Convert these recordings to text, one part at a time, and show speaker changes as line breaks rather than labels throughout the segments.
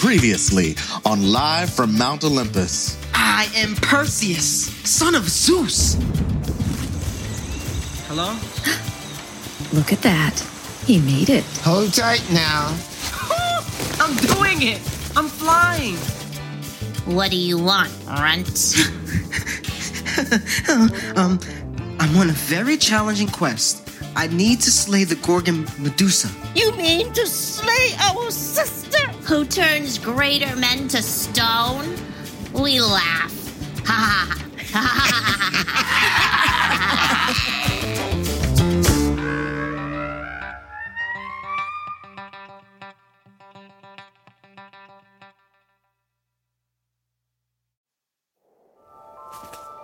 Previously on Live from Mount Olympus.
I am Perseus, son of Zeus. Hello?
Look at that. He made it.
Hold tight now.
I'm doing it. I'm flying.
What do you want, runt?
um, I'm on a very challenging quest. I need to slay the Gorgon Medusa.
You mean to slay our sister? Who turns greater men to stone? We laugh. Ha ha ha.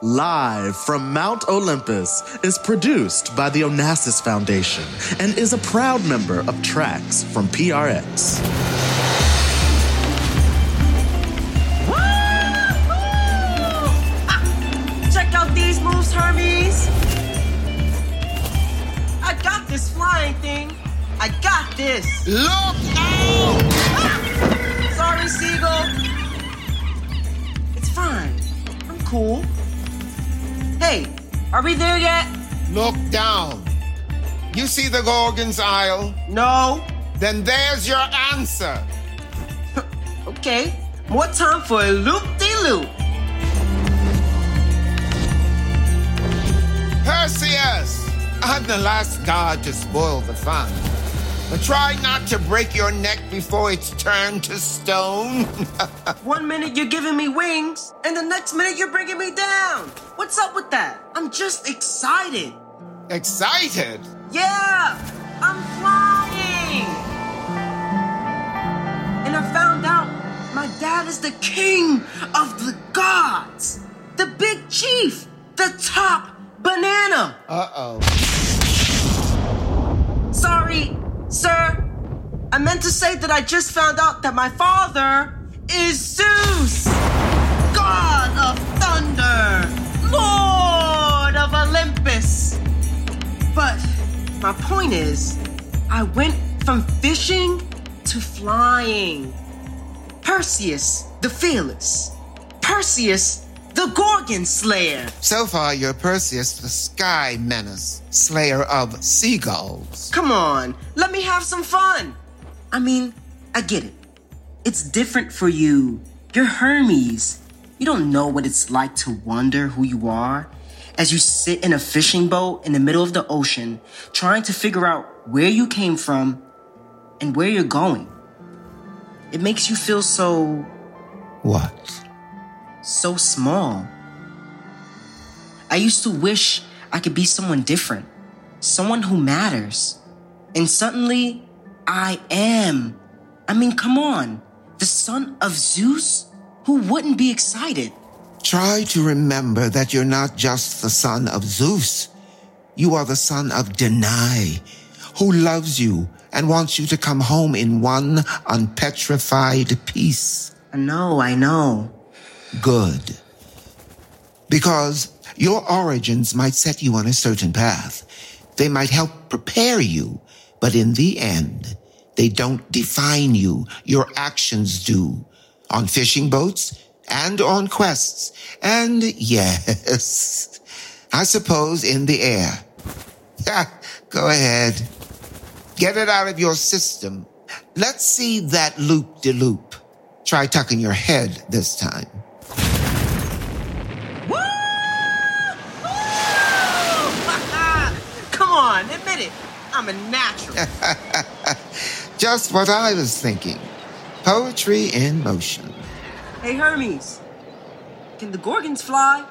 Live from Mount Olympus is produced by the Onassis Foundation and is a proud member of Tracks from PRX.
I got this.
Look out! Ah!
Sorry, Seagull. It's fine. I'm cool. Hey, are we there yet?
Look down. You see the Gorgon's Isle?
No.
Then there's your answer.
Okay. More time for a loop de loop.
Perseus! I'm the last god to spoil the fun. But try not to break your neck before it's turned to stone.
One minute you're giving me wings, and the next minute you're bringing me down. What's up with that? I'm just excited.
Excited?
Yeah, I'm flying. And I found out my dad is the king of the gods, the big chief, the top banana.
Uh oh.
Sorry, sir. I meant to say that I just found out that my father is Zeus, god of thunder, lord of Olympus. But my point is, I went from fishing to flying. Perseus the Fearless. Perseus the Gorgon Slayer.
So far, you're Perseus, the sky menace, slayer of seagulls.
Come on, let me have some fun. I mean, I get it. It's different for you. You're Hermes. You don't know what it's like to wonder who you are as you sit in a fishing boat in the middle of the ocean, trying to figure out where you came from and where you're going. It makes you feel so,
What?
So small. I used to wish I could be someone different, someone who matters. And suddenly, I am. I mean, come on. The son of Zeus? Who wouldn't be excited?
Try to remember that you're not just the son of Zeus. You are the son of Danae, who loves you and wants you to come home in one unpetrified piece.
I know, I know.
Good. Because your origins might set you on a certain path. They might help prepare you, but in the end, they don't define you. Your actions do. On fishing boats and on quests. And yes, I suppose in the air. Go ahead. Get it out of your system. Let's see that loop de loop. Try tucking your head this time.
Woo! Come on, admit it. I'm a natural.
Just what I was thinking. Poetry in motion.
hey, Hermes. Can the Gorgons fly?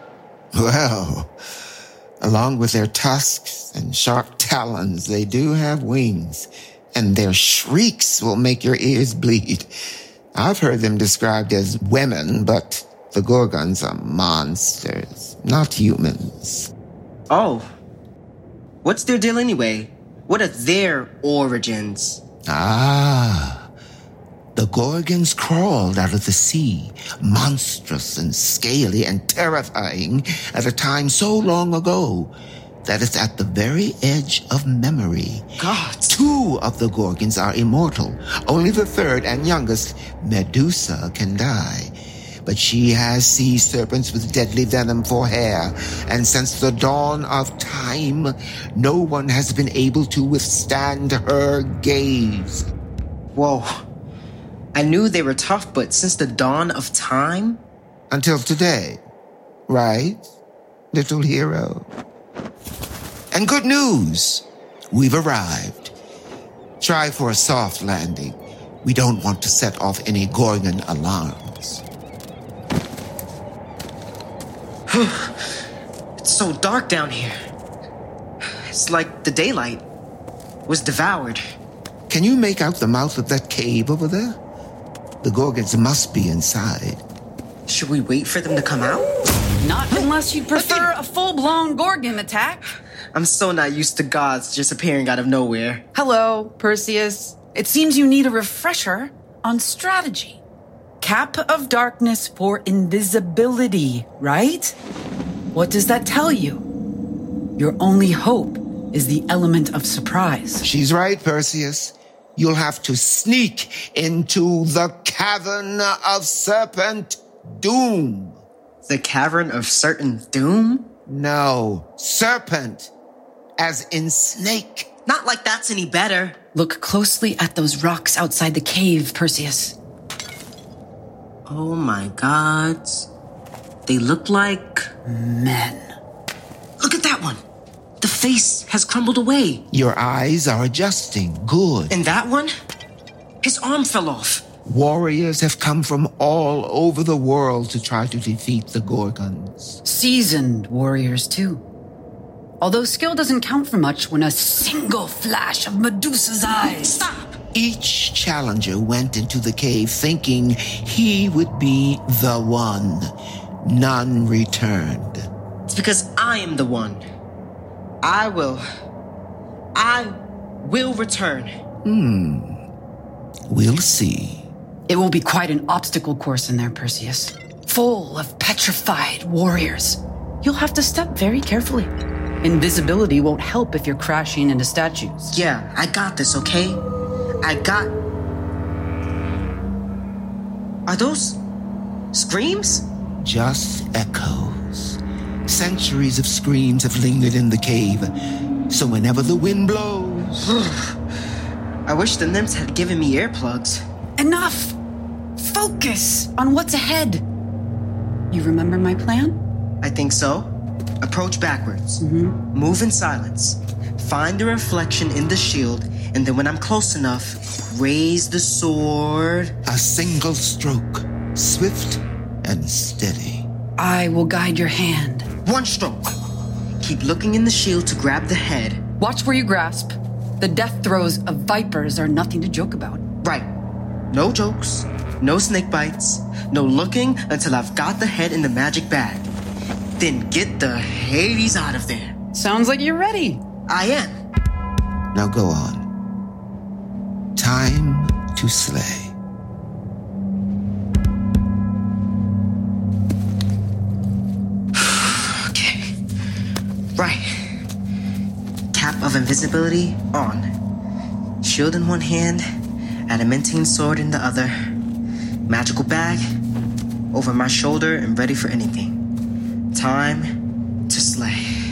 Well, along with their tusks and sharp talons, they do have wings, and their shrieks will make your ears bleed. I've heard them described as women, but the Gorgons are monsters, not humans.
Oh. What's their deal anyway? What are their origins?
Ah, the Gorgons crawled out of the sea, monstrous and scaly and terrifying at a time so long ago. that it's at the very edge of memory.
God.
Two of the Gorgons are immortal. Only the third and youngest, Medusa, can die. But she has sea serpents with deadly venom for hair, and since the dawn of time, no one has been able to withstand her gaze.
Whoa. I knew they were tough, but since the dawn of time?
Until today, right, little hero? And good news! We've arrived. Try for a soft landing. We don't want to set off any Gorgon alarms.
It's so dark down here. It's like the daylight was devoured.
Can you make out the mouth of that cave over there? The Gorgons must be inside.
Should we wait for them to come out?
Not unless you prefer a full blown Gorgon attack.
I'm so not used to gods just appearing out of nowhere.
Hello, Perseus. It seems you need a refresher on strategy. Cap of darkness for invisibility, right? What does that tell you? Your only hope is the element of surprise.
She's right, Perseus. You'll have to sneak into the cavern of serpent doom.
The cavern of certain doom?
No, serpent, as in snake.
Not like that's any better.
Look closely at those rocks outside the cave, Perseus.
Oh my gods. They look like.
Men.
Look at that one. The face has crumbled away.
Your eyes are adjusting. Good.
And that one? His arm fell off.
Warriors have come from all over the world to try to defeat the Gorgons.
Seasoned warriors, too. Although skill doesn't count for much when a single flash of Medusa's eyes.
Stop!
Each challenger went into the cave thinking he would be the one. None returned.
It's because I am the one. I will. I will return. Hmm.
We'll see.
It will be quite an obstacle course in there, Perseus. Full of petrified warriors. You'll have to step very carefully. Invisibility won't help if you're crashing into statues.
Yeah, I got this, okay? I got. Are those screams?
Just echoes. Centuries of screams have lingered in the cave. So whenever the wind blows,
I wish the nymphs had given me earplugs.
Enough! Focus on what's ahead. You remember my plan?
I think so. Approach backwards. Mm-hmm. Move in silence. Find the reflection in the shield, and then when I'm close enough, raise the sword.
a single stroke, swift and steady.
I will guide your hand.
One stroke. Keep looking in the shield to grab the head.
Watch where you grasp. The death throes of vipers are nothing to joke about.
Right. No jokes, no snake bites, no looking until I've got the head in the magic bag. Then get the Hades out of there.
Sounds like you're ready.
I am.
Now go on. Time to slay.
Okay. Right. Cap of invisibility on. Shield in one hand, adamantine sword in the other. Magical bag over my shoulder and ready for anything. Time to slay.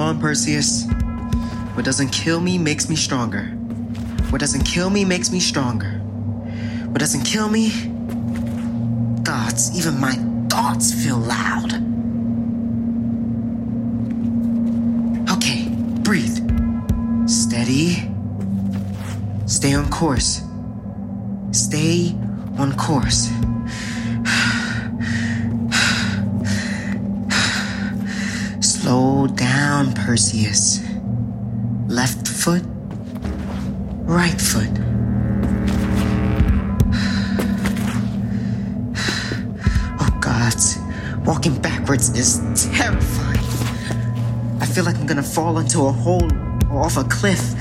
Come on, Perseus. What doesn't kill me makes me stronger. What doesn't kill me makes me stronger. What doesn't kill me Thoughts, even my thoughts feel loud. Okay, breathe. Steady. Stay on course. Stay on course. Down, Perseus. Left foot, right foot. Oh gods, walking backwards is terrifying. I feel like I'm gonna fall into a hole or off a cliff,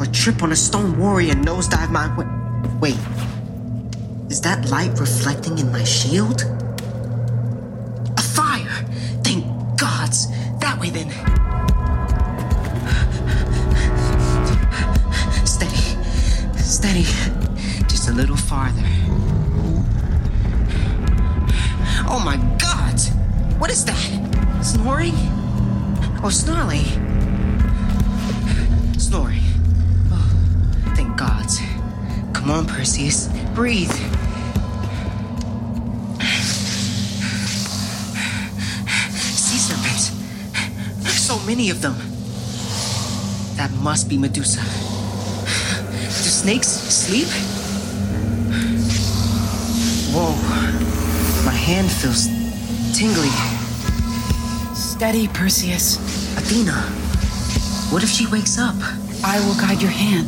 or trip on a stone warrior and nosedive my way. Wait, is that light reflecting in my shield? A fire! Thank way then. Steady. Steady. Just a little farther. Oh my god! What is that? Snoring? Or oh, snarling? Snoring. Oh, thank God. Come on, Perseus. Breathe. Many of them. That must be Medusa. Do snakes sleep? Whoa. My hand feels tingly.
Steady, Perseus.
Athena, what if she wakes up?
I will guide your hand.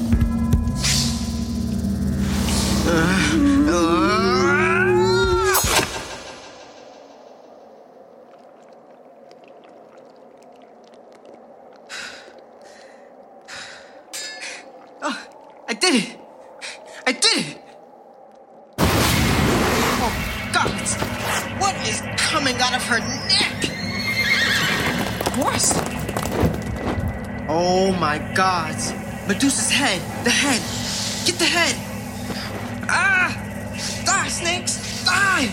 Oh, I did it! I did it! Oh, God! What is coming out of her neck? Horse! Oh my God! Medusa's head! The head! Get the head! Ah! Die, snakes! Die!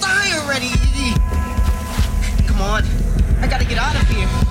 Die already! Come on! I gotta get out of here!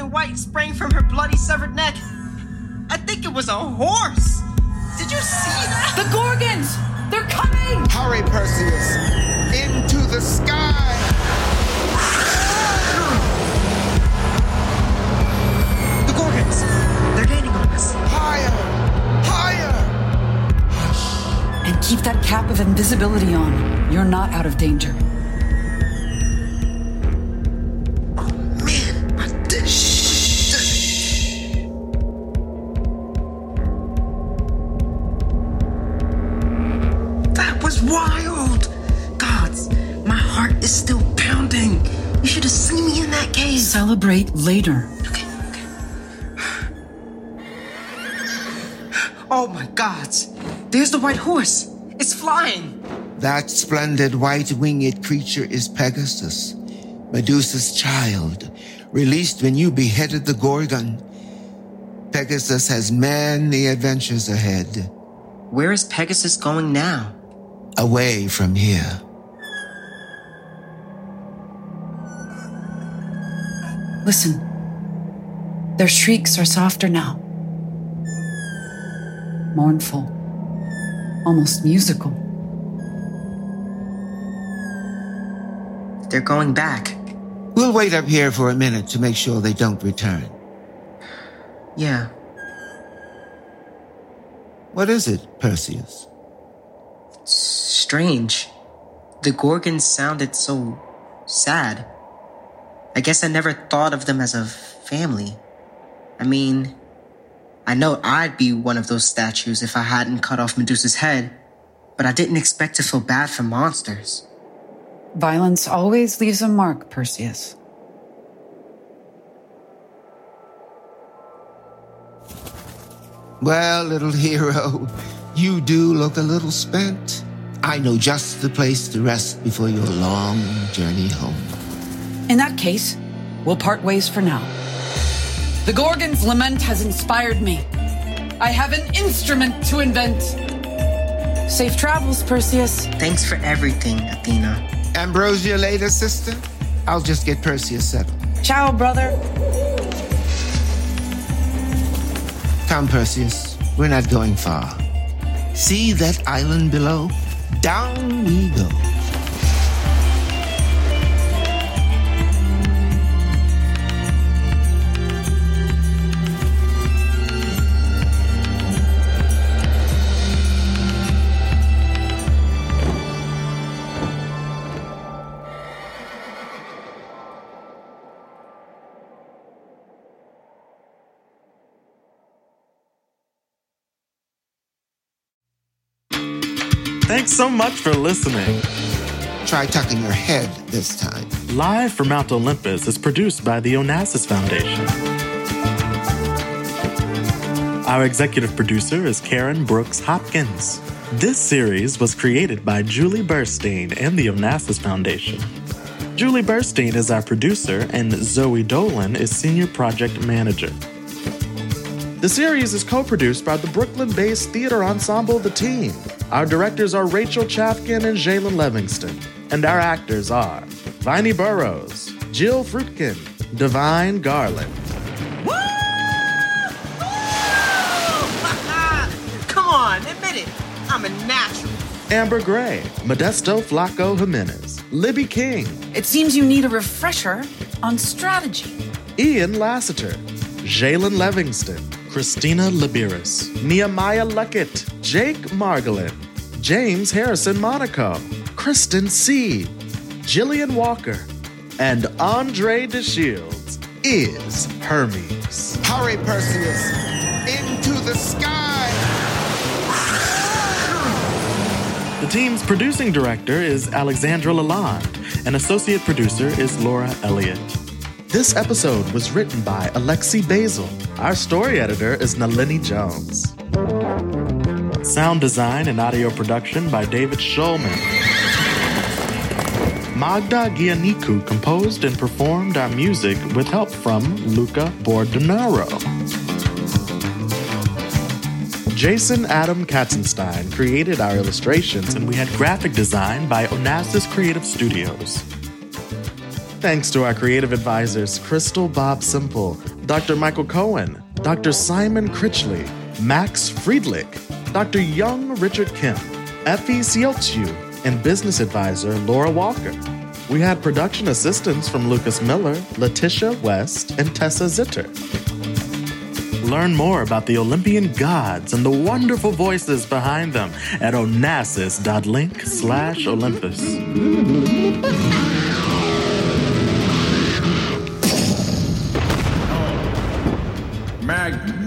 Something white sprang from her bloody severed neck. I think it was a horse! Did you see that?
The Gorgons! They're coming!
Hurry, Perseus! Into the sky!
The Gorgons! They're gaining on us.
Higher! Higher!
And keep that cap of invisibility on. You're not out of danger.
Was wild! Gods, my heart is still pounding. You should have seen me in that cave.
Celebrate later.
Okay, okay. Oh my gods! There's the white horse! It's flying!
That splendid white winged creature is Pegasus, Medusa's child, released when you beheaded the Gorgon. Pegasus has many adventures ahead,
Where is Pegasus going now?
Away from here.
Listen. Their shrieks are softer now. Mournful. Almost musical.
They're going back.
We'll wait up here for a minute to make sure they don't return.
Yeah.
What is it, Perseus?
Strange. The Gorgons sounded so sad. I guess I never thought of them as a family. I mean, I know I'd be one of those statues if I hadn't cut off Medusa's head, but I didn't expect to feel bad for monsters.
Violence always leaves a mark, Perseus.
Well, little hero, you do look a little spent. I know just the place to rest before your long journey home.
In that case, we'll part ways for now. The Gorgon's lament has inspired me. I have an instrument to invent. Safe travels, Perseus.
Thanks for everything, Athena.
Ambrosia later, sister? I'll just get Perseus settled.
Ciao, brother.
Come, Perseus. We're not going far. See that island below? Down we go.
Thanks so much for listening.
Try tucking your head this time.
Live from Mount Olympus is produced by the Onassis Foundation. Our executive producer is Karen Brooks Hopkins. This series was created by Julie Burstein and the Onassis Foundation. Julie Burstein is our producer, and Zoe Dolan is senior project manager. The series is co produced by the Brooklyn based theater ensemble The Team. Our directors are Rachel Chafkin and Jalen Livingston, and our actors are Vinie Burrows, Jill Frutkin, Divine Garland.
Come on, admit it. I'm a natural.
Amber Gray, Modesto Flaco Jimenez, Libby King,
It seems you need a refresher on strategy.
Ian Lassiter, Jalen Livingston, Christina Libiris, Nehemiah Luckett, Jake Margolin, James Harrison Monaco, Kristen Sieh, Jillian Walker, and Andre DeShields is Hermes.
Hurry, Perseus! Into the sky!
The team's producing director is Alexandra Lalonde, and associate producer is Laura Elliott. This episode was written by Alexi Basil. Our story editor is Nalini Jones. Sound design and audio production by David Schulman. Magda Giannikou composed and performed our music with help from Luca Bordenaro. Jason Adam Katzenstein created our illustrations, and we had graphic design by Onassis Creative Studios. Thanks to our creative advisors, Crystal Bobb-Semple, Dr. Michael Cohen, Dr. Simon Critchley, Max Friedlich, Dr. Young Richard Kim, Effie Sieltsu, and business advisor Laura Walker. We had production assistance from Lucas Miller, Letitia West, and Tessa Zitter. Learn more about the Olympian gods and the wonderful voices behind them at onassis.link slash Olympus.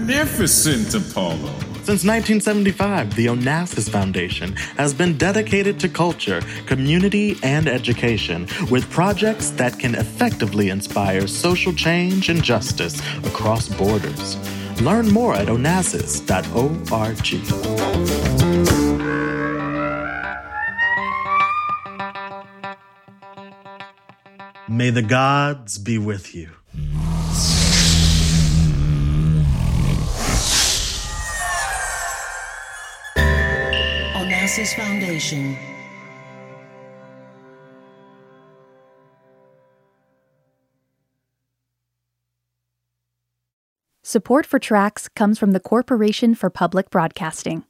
Magnificent, Apollo.
Since 1975, the Onassis Foundation has been dedicated to culture, community, and education with projects that can effectively inspire social change and justice across borders. Learn more at onassis.org. May the gods be with you.
Onassis Foundation.
Support for Tracks comes from the Corporation for Public Broadcasting.